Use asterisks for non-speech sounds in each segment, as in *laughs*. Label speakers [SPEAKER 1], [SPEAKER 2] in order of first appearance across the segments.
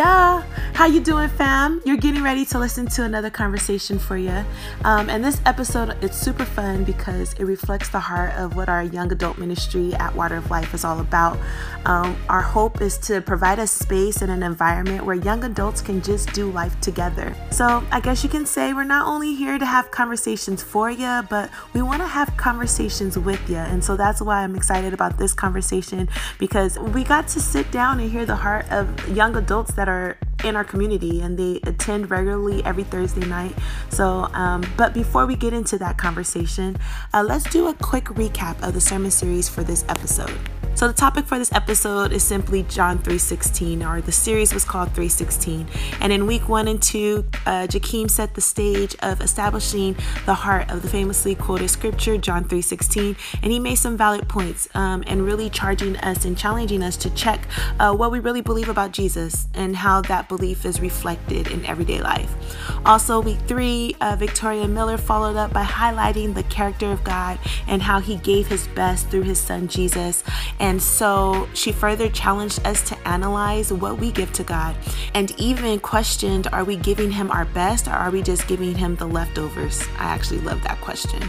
[SPEAKER 1] Yeah, how you doing, fam? You're getting ready to listen to another conversation for you. Um, and this episode, it's super fun because it reflects the heart of what our young adult ministry at Water of Life is all about. Um, our hope is to provide a space and an environment where young adults can just do life together. So I guess you can say we're not only here to have conversations for you, but we want to have conversations with you. And so that's why I'm excited about this conversation because we got to sit down and hear the heart of young adults that are in our community and they attend regularly every Thursday night. So, um, but before we get into that conversation, uh, let's do a quick recap of the sermon series for this episode. So the topic for this episode is simply John 3:16, or the series was called 3:16. And in week one and two, uh, Jakeem set the stage of establishing the heart of the famously quoted scripture, John 3:16, and he made some valid points um, and really charging us and challenging us to check uh, what we really believe about Jesus and how that belief is reflected in everyday life. Also, week three, uh, Victoria Miller followed up by highlighting the character of God and how He gave His best through His Son Jesus and so she further challenged us to analyze what we give to God and even questioned are we giving Him our best or are we just giving Him the leftovers? I actually love that question.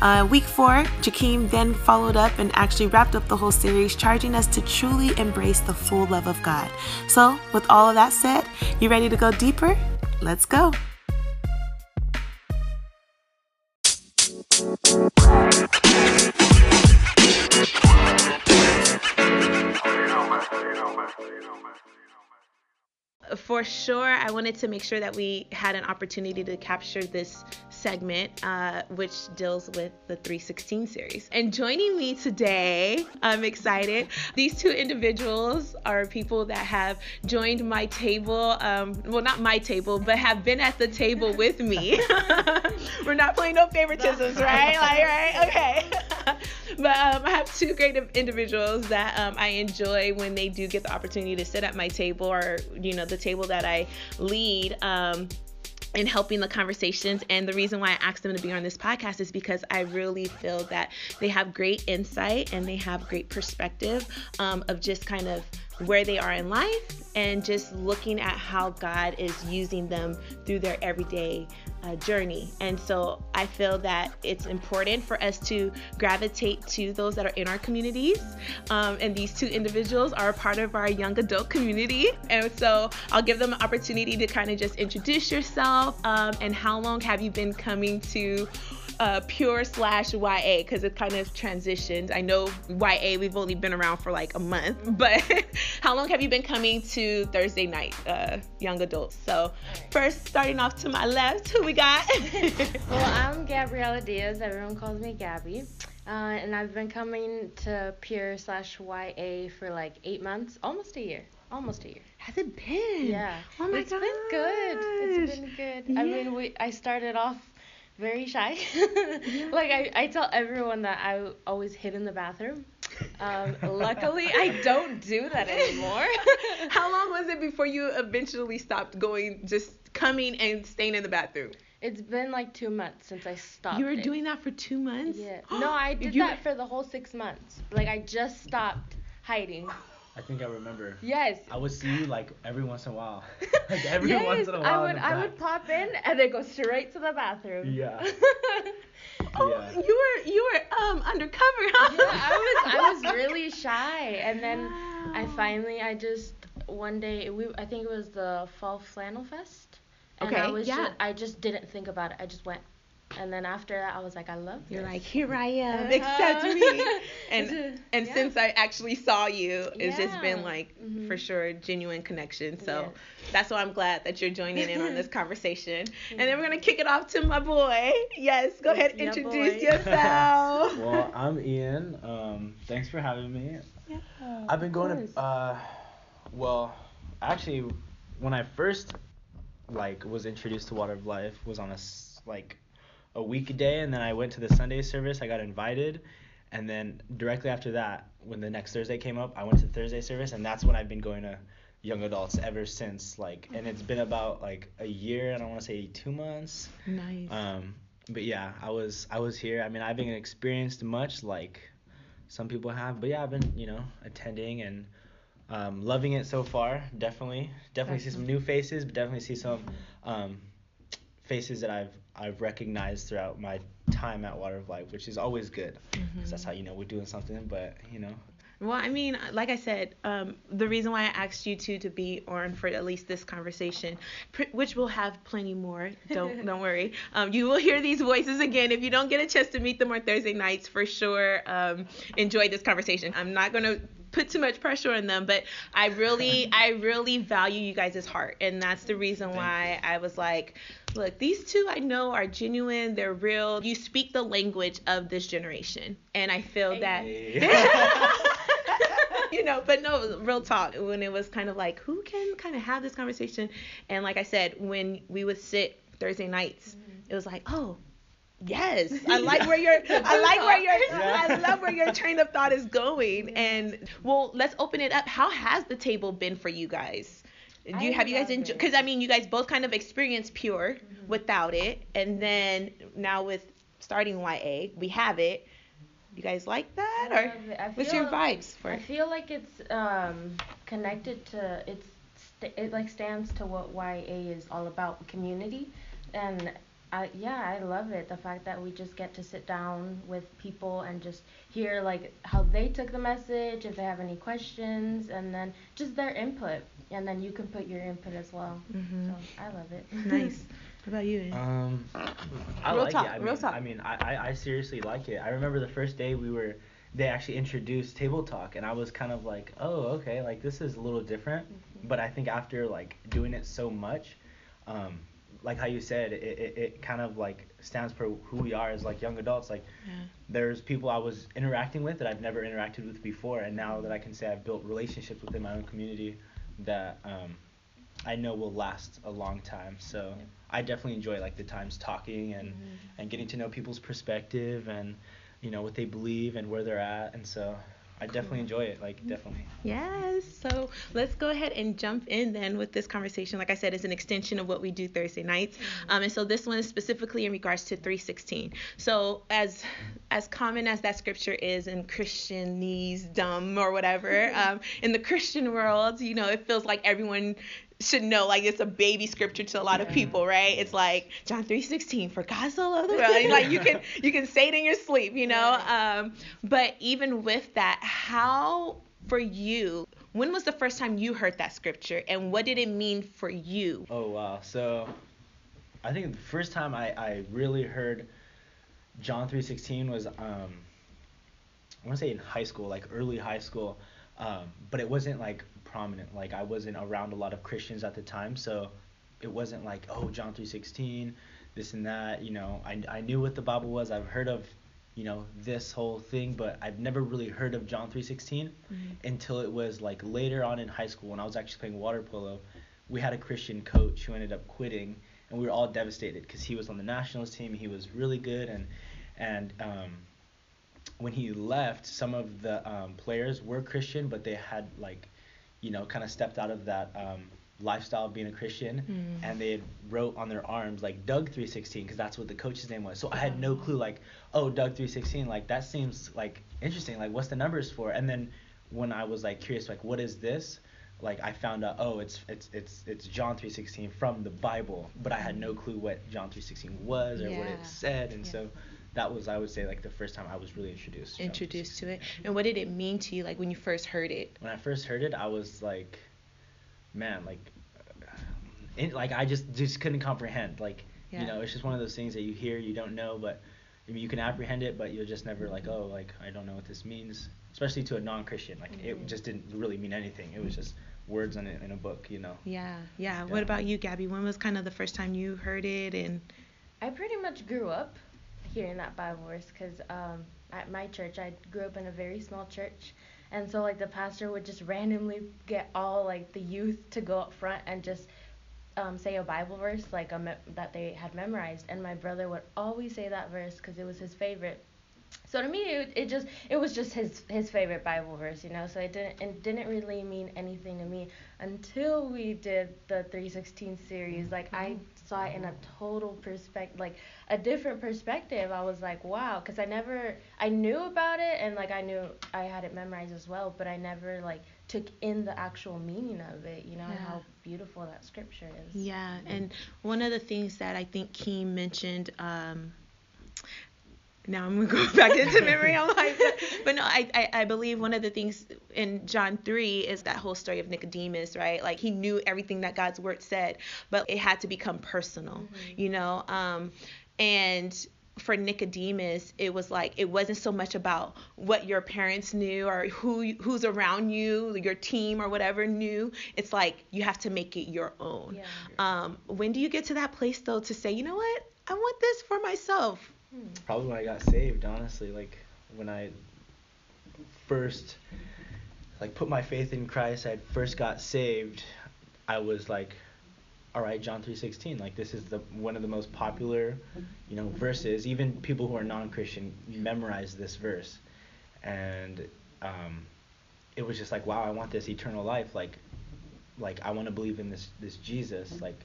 [SPEAKER 1] Uh, week four, Jakeem then followed up and actually wrapped up the whole series, charging us to truly embrace the full love of God. So, with all of that said, you ready to go deeper? Let's go. For sure, I wanted to make sure that we had an opportunity to capture this segment, uh, which deals with the 316 series. And joining me today, I'm excited. These two individuals are people that have joined my table. Um, well, not my table, but have been at the table with me. *laughs* We're not playing no favoritisms, right? Like, right? *laughs* Okay. *laughs* but um, I have two great individuals that um, I enjoy when they do get the opportunity to sit at my table or, you know, the table that I lead. Um, in helping the conversations. And the reason why I asked them to be on this podcast is because I really feel that they have great insight and they have great perspective um, of just kind of where they are in life and just looking at how God is using them through their everyday uh, journey. And so I feel that it's important for us to gravitate to those that are in our communities. Um, and these two individuals are a part of our young adult community. And so I'll give them an opportunity to kind of just introduce yourself um, and how long have you been coming to uh, pure slash YA because it kind of transitioned. I know YA, we've only been around for like a month, *laughs* but *laughs* how long have you been coming to Thursday night, uh, young adults? So, first, starting off to my left, who we got? *laughs*
[SPEAKER 2] well, I'm Gabriella Diaz. Everyone calls me Gabby. Uh, and I've been coming to Pure slash YA for like eight months, almost a year. Almost a year.
[SPEAKER 1] Has it been?
[SPEAKER 2] Yeah.
[SPEAKER 1] Oh my god.
[SPEAKER 2] it's
[SPEAKER 1] gosh.
[SPEAKER 2] been good. It's been good.
[SPEAKER 1] Yeah.
[SPEAKER 2] I mean, we I started off very shy. *laughs* like I, I tell everyone that I always hid in the bathroom. Um, luckily, I don't do that anymore. *laughs*
[SPEAKER 1] How long was it before you eventually stopped going, just coming and staying in the bathroom?
[SPEAKER 2] It's been like two months since I stopped.
[SPEAKER 1] You were
[SPEAKER 2] it.
[SPEAKER 1] doing that for two months?
[SPEAKER 2] Yeah. *gasps* No, I did
[SPEAKER 1] You-
[SPEAKER 2] that for the whole six months. Like I just stopped hiding. *laughs*
[SPEAKER 3] I think I remember.
[SPEAKER 2] Yes.
[SPEAKER 3] I would see you like every once in a while. *laughs* *laughs* like every
[SPEAKER 2] yes,
[SPEAKER 3] once in a while.
[SPEAKER 2] I would I would pop in and then go straight to the bathroom.
[SPEAKER 3] Yeah. *laughs*
[SPEAKER 1] Oh,
[SPEAKER 3] Yeah.
[SPEAKER 1] you were you were um undercover, huh?
[SPEAKER 2] yeah, I was I was really shy, and then I finally I just one day we I think it was the fall flannel fest, and I
[SPEAKER 1] Okay,
[SPEAKER 2] was
[SPEAKER 1] yeah.
[SPEAKER 2] just, I just didn't think about it. I just went, and then after that I was like I love you.
[SPEAKER 1] You're
[SPEAKER 2] this.
[SPEAKER 1] like, here I am,
[SPEAKER 2] Uh-huh.
[SPEAKER 1] accept me. *laughs* And
[SPEAKER 2] It's a-
[SPEAKER 1] and
[SPEAKER 2] yeah.
[SPEAKER 1] since I actually saw you, it's just been
[SPEAKER 2] Yeah.
[SPEAKER 1] like
[SPEAKER 2] Mhm.
[SPEAKER 1] for sure genuine connection. So
[SPEAKER 2] Yes.
[SPEAKER 1] that's why I'm glad that you're joining in on this *laughs* conversation. And then we're gonna kick it off to my boy. Yes, go ahead,
[SPEAKER 2] Yeah,
[SPEAKER 1] introduce
[SPEAKER 2] boy.
[SPEAKER 1] yourself. *laughs*
[SPEAKER 3] well, I'm Ian. Um, thanks for having me.
[SPEAKER 1] Yeah,
[SPEAKER 3] I've been going
[SPEAKER 1] course.
[SPEAKER 3] to. Uh, well, actually, when I first like was introduced to Water of Life was on a like a weekday, and then I went to the Sunday service. I got invited, and then directly after that, when the next Thursday came up, I went to the Thursday service, and that's when I've been going to young adults ever since. Like, and it's been about like a year. I don't want to say two months.
[SPEAKER 1] Nice.
[SPEAKER 3] Um, but yeah, I was I was here. I mean, I haven't experienced much like some people have, but yeah, I've been you know attending and Um, loving it so far, definitely. Definitely see some new faces, but definitely see some um, faces that I've I've recognized throughout my time at Water of Life, which is always good. 'cause that's how you know we're doing something. But you know,
[SPEAKER 1] Well, I mean, like I said, um, the reason why I asked you two to be on for at least this conversation, pr- which we'll have plenty more. Don't *laughs* don't worry. Um, you will hear these voices again if you don't get a chance to meet them on Thursday nights. For sure, um, enjoy this conversation. I'm not gonna put too much pressure on them, but I really, *laughs* I really value you guys' heart, and that's the reason
[SPEAKER 3] Thank
[SPEAKER 1] why I was like, look, these two I know are genuine. They're real. You speak the language of this generation, and I feel that. *laughs* *laughs* you know, but no, real talk. When it was kind of like, who can kind of have this conversation? And like I said, when we would sit Thursday nights, mm-hmm. it was like, oh, yes, *laughs* I like where your, I like where your, *laughs*
[SPEAKER 3] Yeah.
[SPEAKER 1] I love where your train of thought is going. And well, let's open it up. How has the table been for you guys? Do you
[SPEAKER 2] I
[SPEAKER 1] have you guys enjoyed? Because I mean, you guys both kind of experienced pure without it, and then now with starting YA, we have it. You guys like that,
[SPEAKER 2] I
[SPEAKER 1] or what's your vibes for
[SPEAKER 2] I feel like it's um connected to it's it like stands to what YA is all about community and I yeah I love it the fact that we just get to sit down with people and just hear like how they took the message if they have any questions and then just their input and then you can put your input as well
[SPEAKER 1] Mhm.
[SPEAKER 2] so I love it
[SPEAKER 1] Nice. *laughs* What about you? Ian?
[SPEAKER 3] Um, I
[SPEAKER 1] Real
[SPEAKER 3] like
[SPEAKER 1] talk,
[SPEAKER 3] it. I
[SPEAKER 1] real
[SPEAKER 3] mean,
[SPEAKER 1] talk.
[SPEAKER 3] I mean, I, I, I seriously like it. I remember the first day we were, they actually introduced table talk, and I was kind of like, oh, okay, like this is a little different.
[SPEAKER 1] Mm-hmm.
[SPEAKER 3] But I think after like doing it so much, um, like how you said, it, it, it kind of like stands for who we are as like young adults. Like
[SPEAKER 1] Yeah.
[SPEAKER 3] there's people I was interacting with that I've never interacted with before, and now that I can say I've built relationships within my own community that um, I know will last a long time. So I definitely enjoy like the times talking and and getting to know people's perspective and you know what they believe and where they're at, and so I definitely enjoy it. Like definitely.
[SPEAKER 1] Yes. So let's go ahead and jump in then with this conversation. Like I said, it's an extension of what we do Thursday nights. Um, and so this one is specifically in regards to 316. So as as common as that scripture is in Christianese dumb or whatever, *laughs* um, in the Christian world, you know, it feels like everyone should know like it's a baby scripture to a lot of people, right? It's like John 3:16 for God so loved the world. And, *laughs* like you can you can say it in your sleep, you know. Um, but even with that, how for you, when was the first time you heard that scripture and what did it mean for you?
[SPEAKER 3] Oh wow. So I think the first time I, I really heard John 3:16 was um I want to say in high school, like early high school. Um, but it wasn't like prominent. Like I wasn't around a lot of Christians at the time, so it wasn't like, oh, John 3:16, this and that, you know. I I knew what the Bible was. I've heard of you know this whole thing but i've never really heard of john 316 until it was like later on in high school when i was actually playing water polo we had a christian coach who ended up quitting and we were all devastated because he was on the nationals team he was really good and and um, when he left some of the um, players were christian but they had like you know kind of stepped out of that um, lifestyle of being a christian.
[SPEAKER 1] Mm.
[SPEAKER 3] and they had wrote on their arms like doug 316 because that's what the coach's name was. So i had no clue like oh doug 316 like that seems like interesting. Like what's the numbers for? And then when i was like curious like what is this? Like i found out oh it's it's it's it's john 316 from the bible. But i had no clue what john 316 was or what it said. And
[SPEAKER 1] Yeah.
[SPEAKER 3] so that was i would say like the first time i was really introduced to
[SPEAKER 1] Introduced to it. And what did it mean to you like when you first heard it?
[SPEAKER 3] when i first heard it i was like man like it, like i just just couldn't comprehend like
[SPEAKER 1] Yeah.
[SPEAKER 3] you know it's just one of those things that you hear you don't know but I mean, you can apprehend it but you're just never like oh like i don't know what this means especially to a non-christian like it mm. just didn't really mean anything it was just words in a, in a book you know
[SPEAKER 1] Yeah, yeah.
[SPEAKER 3] Yeah.
[SPEAKER 1] What about you, Gabby? When was kind of the first time you heard it and
[SPEAKER 2] I pretty much grew up hearing that Bible verse because um, at my church, I grew up in a very small church. And so, like, the pastor would just randomly get all, like, the youth to go up front and just um, say a Bible verse, like, a me- that they had memorized. And my brother would always say that verse because it was his favorite. So to me, it, it just it was just his his favorite Bible verse, you know. So it didn't it didn't really mean anything to me until we did the 316 series. Like I saw it in a total perspective, like a different perspective. I was like, wow, because I never I knew about it and like I knew I had it memorized as well, but I never like took in the actual meaning of it. You know
[SPEAKER 1] Yeah.
[SPEAKER 2] how beautiful that scripture is.
[SPEAKER 1] Yeah, and one of the things that I think Keem mentioned, um, now I'm gonna go *laughs* back into memory. I'm *laughs* like, but, no, I, I I believe one of the things in John three is that whole story of Nicodemus, right? Like he knew everything that God's word said, but it had to become personal, you know. Um, and for Nicodemus, it was like it wasn't so much about what your parents knew or who who's around you, your team or whatever knew. It's like you have to make it your own.
[SPEAKER 2] Yeah.
[SPEAKER 1] Um, when do you get to that place though to say, you know what, I want this for myself?
[SPEAKER 3] Probably when I got saved, honestly. Like when I first like put my faith in Christ, I first got saved. I was like, all right, John 3:16. Like this is the one of the most popular, you know, verses. Even people who are non-Christian memorize this verse, and um, it was just like, wow, I want this eternal life. Like, like I want to believe in this this Jesus. Like,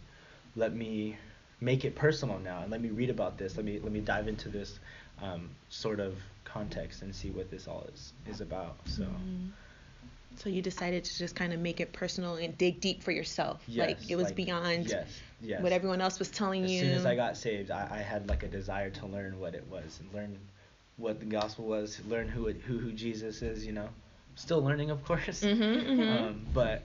[SPEAKER 3] let me make it personal now and let me read about this. Let me let me dive into this um, sort of context and see what this all is is about. So.
[SPEAKER 1] Mhm. So you decided to just kind of make it personal and dig deep for yourself.
[SPEAKER 3] Yes,
[SPEAKER 1] like it was beyond
[SPEAKER 3] yes, yes.
[SPEAKER 1] what everyone else was telling
[SPEAKER 3] As
[SPEAKER 1] you.
[SPEAKER 3] As soon as I got saved, I, I had like a desire to learn what it was and learn what the gospel was, learn who it, who who Jesus is. You know, still learning, of course.
[SPEAKER 1] Mhm, mhm.
[SPEAKER 3] Um, but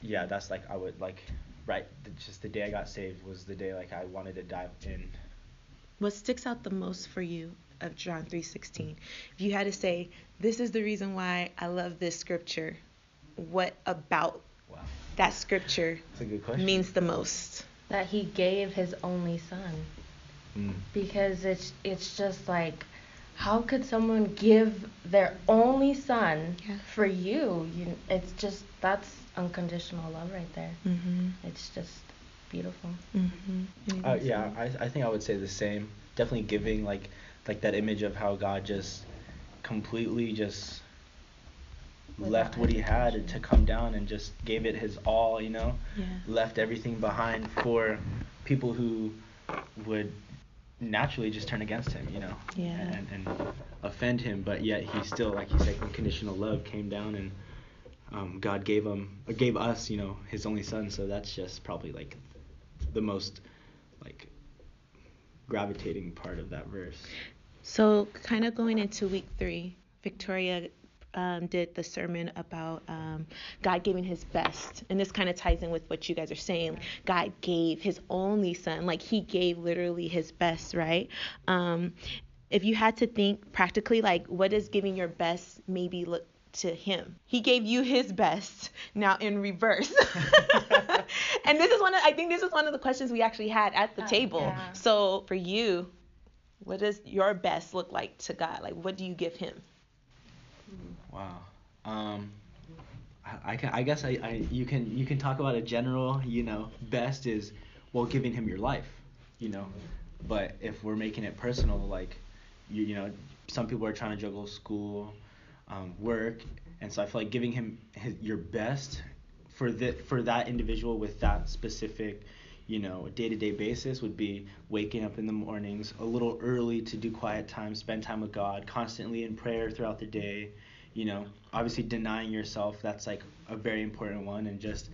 [SPEAKER 3] yeah, that's like I would like right. The, just the day I got saved was the day like I wanted to dive in.
[SPEAKER 1] what sticks out the most for you of John 3:16? If you had to say, this is the reason why I love this scripture, what about
[SPEAKER 3] Wow,
[SPEAKER 1] that scripture
[SPEAKER 3] that's a good question.
[SPEAKER 1] means the most?
[SPEAKER 2] That he gave his only son.
[SPEAKER 3] Mm.
[SPEAKER 2] because it's it's just like how could someone give their only son
[SPEAKER 1] Yeah.
[SPEAKER 2] for you you it's just that's unconditional love right there
[SPEAKER 1] Mhm.
[SPEAKER 2] it's just beautiful
[SPEAKER 1] Mhm.
[SPEAKER 3] Uh, yeah, I I think I would say the same. Definitely giving like like that image of how God just completely just
[SPEAKER 2] Without
[SPEAKER 3] left what he had to come down and just gave it his all, you know?
[SPEAKER 1] Yeah.
[SPEAKER 3] Left everything behind for people who would naturally just turn against him, you know?
[SPEAKER 1] Yeah.
[SPEAKER 3] And and offend him, but yet he still like he said unconditional love came down and um, God gave him or gave us, you know, his only son, so that's just probably like the most like gravitating part of that verse.
[SPEAKER 1] So, kind of going into week three, Victoria um, did the sermon about um, God giving his best. And this kind of ties in with what you guys are saying. God gave his only son, like he gave literally his best, right? Um, if you had to think practically, like, what does giving your best maybe look to him? He gave you his best, now in reverse. *laughs* and this is one of, I think this is one of the questions we actually had at the
[SPEAKER 2] Oh,
[SPEAKER 1] table.
[SPEAKER 2] yeah.
[SPEAKER 1] So, for you, what does your best look like to God? Like, what do you give Him?
[SPEAKER 3] Wow. Um, I, I, can, I guess I, I you can you can talk about a general you know best is well giving him your life, you know, but if we're making it personal like you you know some people are trying to juggle school, um, work, and so I feel like giving him his, your best for the for that individual with that specific you know a day-to-day basis would be waking up in the mornings a little early to do quiet time spend time with god constantly in prayer throughout the day you know. Obviously denying yourself that's like a very important one and just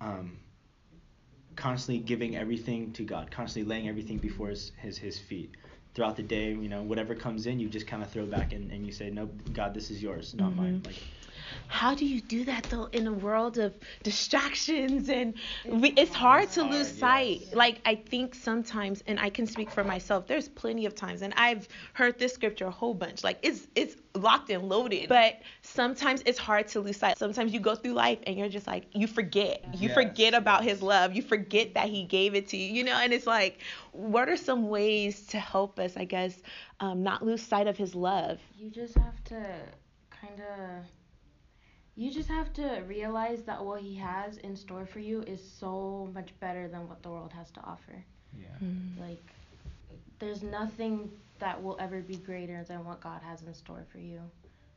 [SPEAKER 3] um, constantly giving everything to god constantly laying everything before his his, his feet. Throughout the day you know whatever comes in you just kind of throw back and, and you say no god this is yours not mine.
[SPEAKER 1] Mhm.
[SPEAKER 3] like
[SPEAKER 1] How do you do that though in a world of distractions and we, it's hard to lose sight. Like I think sometimes, and I can speak for myself. There's plenty of times, and I've heard this scripture a whole bunch. Like it's it's locked and loaded, but sometimes it's hard to lose sight. Sometimes you go through life and you're just like you forget. You
[SPEAKER 3] Yes,
[SPEAKER 1] forget about
[SPEAKER 3] yes.
[SPEAKER 1] His love. You forget that He gave it to you. You know, and it's like, what are some ways to help us? I guess um, not lose sight of His love.
[SPEAKER 2] you just have to kind of you just have to realize that what he has in store for you is so much better than what the world has to offer
[SPEAKER 3] yeah
[SPEAKER 2] like there's nothing that will ever be greater than what God has in store for you.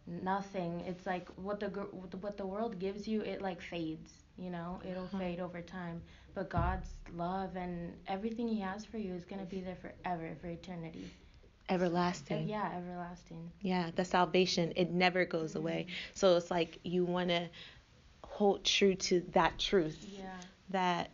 [SPEAKER 2] Nothing. It's like what the gr- what the world gives you, it like fades. You know, it'll
[SPEAKER 1] Uh-huh.
[SPEAKER 2] fade over time. But God's love and everything He has for you is gonna be there forever, for eternity.
[SPEAKER 1] Everlasting.
[SPEAKER 2] Yeah, everlasting.
[SPEAKER 1] Yeah, the salvation, it never goes mm-hmm. away. So it's like you want to hold true to that truth
[SPEAKER 2] Yeah.
[SPEAKER 1] that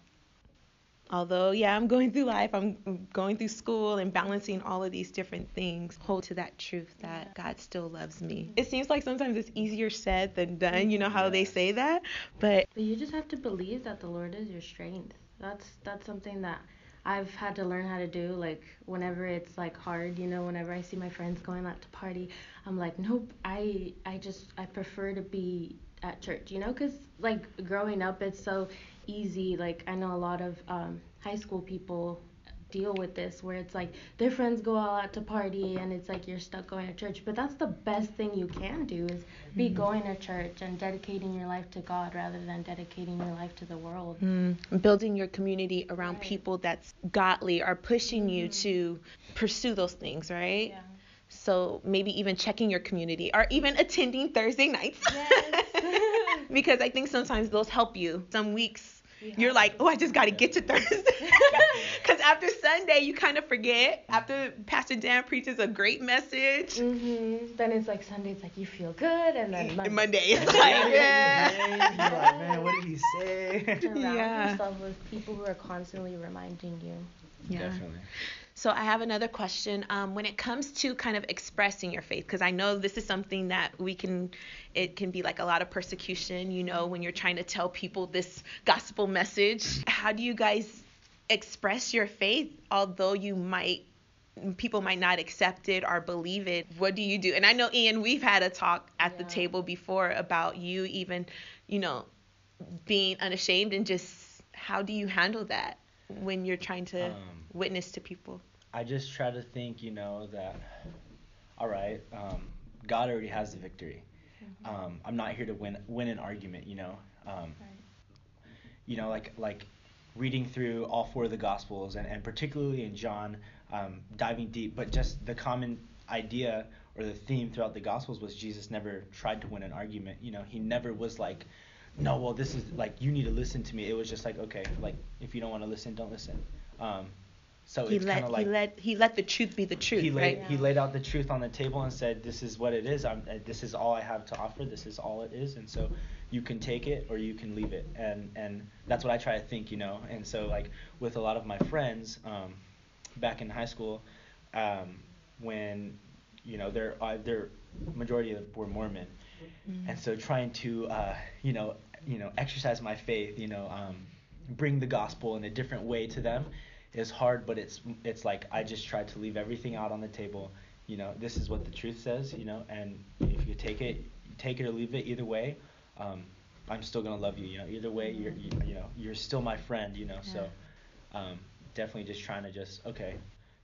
[SPEAKER 1] although, yeah, I'm going through life, I'm going through school and balancing all of these different things, hold to that truth that God still loves me. Mm-hmm. It seems like sometimes it's easier said than done. You know how they say that? But
[SPEAKER 2] But you just have to believe that the Lord is your strength. That's that's something that I've had to learn how to do. Like whenever it's like hard, you know, whenever I see my friends going out to party, I'm like, nope. I I just I prefer to be at church, you know, because like growing up, it's so easy. Like I know a lot of um, high school people deal with this where it's like their friends go all out to party and it's like you're stuck going to church but that's the best thing you can do is be going to church and dedicating your life to god rather than dedicating your life to the world
[SPEAKER 1] mm, building your community around
[SPEAKER 2] Right.
[SPEAKER 1] people that's godly are pushing you to pursue those things, right?
[SPEAKER 2] yeah
[SPEAKER 1] So maybe even checking your community or even attending Thursday nights.
[SPEAKER 2] Yes. *laughs*
[SPEAKER 1] because I think sometimes those help you. Some weeks you're like, oh, I just got to get to Thursday. *laughs* *laughs* Because after Sunday, you kind of forget. After Pastor Dan preaches a great message,
[SPEAKER 2] mhm then it's like sunday it's like you feel good and then
[SPEAKER 1] Monday,
[SPEAKER 2] Monday,
[SPEAKER 1] is *laughs* like, yeah.
[SPEAKER 3] You're like, man, what did he say?
[SPEAKER 2] surround
[SPEAKER 1] Yeah.
[SPEAKER 2] yourself with people who are constantly reminding you
[SPEAKER 1] Yeah.
[SPEAKER 3] Definitely.
[SPEAKER 1] So I have another question. Um, when it comes to kind of expressing your faith, because I know this is something that we can, it can be like a lot of persecution, you know, when you're trying to tell people this gospel message. How do you guys express your faith, although you might, people might not accept it or believe it? What do you do? And I know, Ian, we've had a talk at the table before about you even, you know, being unashamed and just how do you handle that when you're trying to
[SPEAKER 3] Um,
[SPEAKER 1] witness to people?
[SPEAKER 3] I just try to think, you know, that, all right, um, God already has the victory. Um, I'm not here to win win an argument, you know. Um, you know, like like reading through all four of the Gospels and, and particularly in John, um, diving deep, but just the common idea or the theme throughout the Gospels was Jesus never tried to win an argument. You know, he never was like, no, well, this is like you need to listen to me. It was just like, okay, like if you don't want to listen, don't listen. Um, so
[SPEAKER 1] he let
[SPEAKER 3] like
[SPEAKER 1] he let he let the truth be the truth,
[SPEAKER 3] he laid
[SPEAKER 1] right?
[SPEAKER 3] he laid out the truth on the table and said, "This is what it is. I'm, uh, this is all I have to offer. This is all it is." And so you can take it or you can leave it. And and that's what I try to think, you know. And so like with a lot of my friends um, back in high school, um, when you know they're uh, they're majority of were Mormon,
[SPEAKER 1] Mm-hmm.
[SPEAKER 3] and so trying to uh, you know you know exercise my faith, you know, um, bring the gospel in a different way to them is hard, but it's it's like I just try to leave everything out on the table. You know, this is what the truth says. You know, and if you take it, take it or leave it. Either way, um, I'm still gonna love you. You know, either way, you're you, you know you're still my friend. You know, so um, definitely just trying to just okay,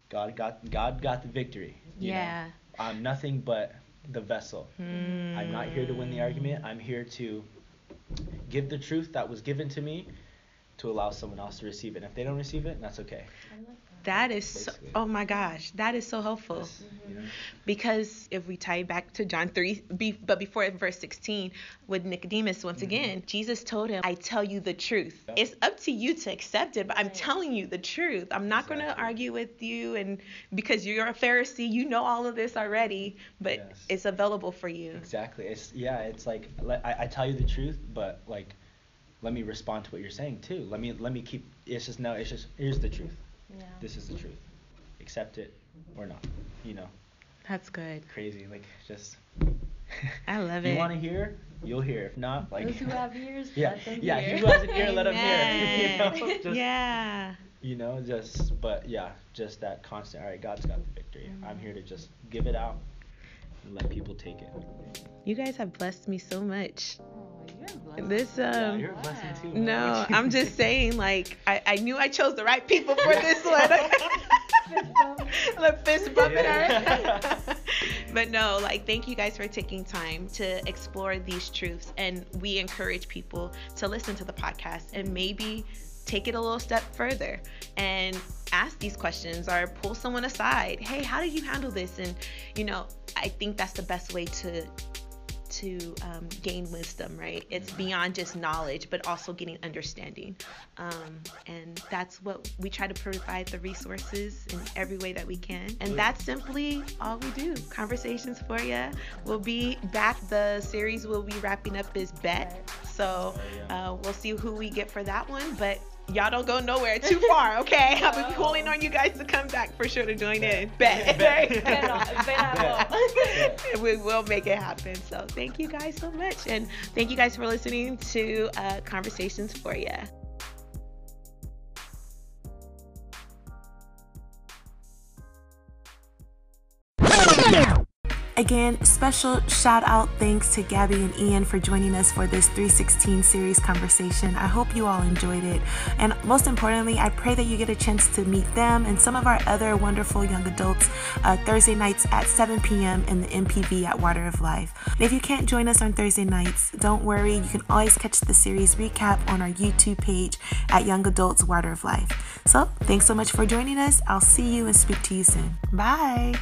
[SPEAKER 3] God got God got the victory. you know.
[SPEAKER 1] Yeah.
[SPEAKER 3] I'm nothing but the vessel. I'm not here to win the argument. I'm here to give the truth that was given to me to allow someone else to receive it. And if they don't receive it, that's okay.
[SPEAKER 2] I like that.
[SPEAKER 1] That is so, oh my gosh, that is so helpful.
[SPEAKER 3] Just, you know,
[SPEAKER 1] Because if we tie back to John 3, be, but before verse 16, with Nicodemus, once
[SPEAKER 3] Mhm.
[SPEAKER 1] again, Jesus told him, I tell you the truth.
[SPEAKER 3] Yep.
[SPEAKER 1] It's up to you to accept it, but I'm
[SPEAKER 2] Right.
[SPEAKER 1] telling you the truth. I'm not going to argue with you, and because you're a Pharisee, you know all of this already, but
[SPEAKER 3] Yes.
[SPEAKER 1] it's available for you.
[SPEAKER 3] Exactly. It's yeah. It's like I, I tell you the truth, but like, let me respond to what you're saying too. Let me let me keep. It's just no. It's just here's the truth.
[SPEAKER 2] Yeah.
[SPEAKER 3] This is the truth. Accept it mm-hmm. or not. You know,
[SPEAKER 1] That's good.
[SPEAKER 3] crazy. Like just. *laughs*
[SPEAKER 1] I love *laughs*
[SPEAKER 3] you
[SPEAKER 1] it.
[SPEAKER 3] You want to hear? You'll hear. If not, like.
[SPEAKER 2] Those who *laughs* have ears,
[SPEAKER 3] yeah,
[SPEAKER 2] let them
[SPEAKER 3] yeah.
[SPEAKER 2] hear.
[SPEAKER 3] He who has an ear, let him hear. You know, just,
[SPEAKER 1] yeah.
[SPEAKER 3] You know, just but yeah, just that constant. All right, God's got the victory. Mm-hmm. I'm here to just give it out and let people take it.
[SPEAKER 1] You guys have blessed me so much.
[SPEAKER 2] Blessed.
[SPEAKER 1] This
[SPEAKER 3] yeah,
[SPEAKER 1] um
[SPEAKER 3] you're a blessing too. man.
[SPEAKER 1] no, I'm *laughs* just saying like I, I knew I chose the right people for this one.
[SPEAKER 2] Fist *laughs* bump. *laughs*
[SPEAKER 1] Look, fist bumping
[SPEAKER 3] Yeah.
[SPEAKER 1] but no, like thank you guys for taking time to explore these truths and we encourage people to listen to the podcast and maybe take it a little step further and ask these questions or pull someone aside. Hey, how did you handle this? And you know, I think that's the best way to to um, gain wisdom, right? It's beyond just knowledge, but also getting understanding. Um, and that's what we try to provide the resources in every way that we can. And that's simply all we do. Conversations for you. We'll be back. The series we'll be wrapping up is Bet. So oh, uh, we'll see who we get for that one. But y'all don't go nowhere too *laughs* far, okay? I'll be pulling on you guys to come back for sure to join in. Bet. *laughs* we will make it happen. So thank you guys so much. And thank you guys for listening to uh, Conversations for You. Again, special shout out thanks to Gabby and Ian for joining us for this 316 series conversation. I hope you all enjoyed it. And most importantly, I pray that you get a chance to meet them and some of our other wonderful young adults uh, Thursday nights at 7 p.m. in the MPV at Water of Life. And if you can't join us on Thursday nights, don't worry. You can always catch the series recap on our YouTube page at Young Adults Water of Life. So thanks so much for joining us. I'll see you and speak to you soon. Bye.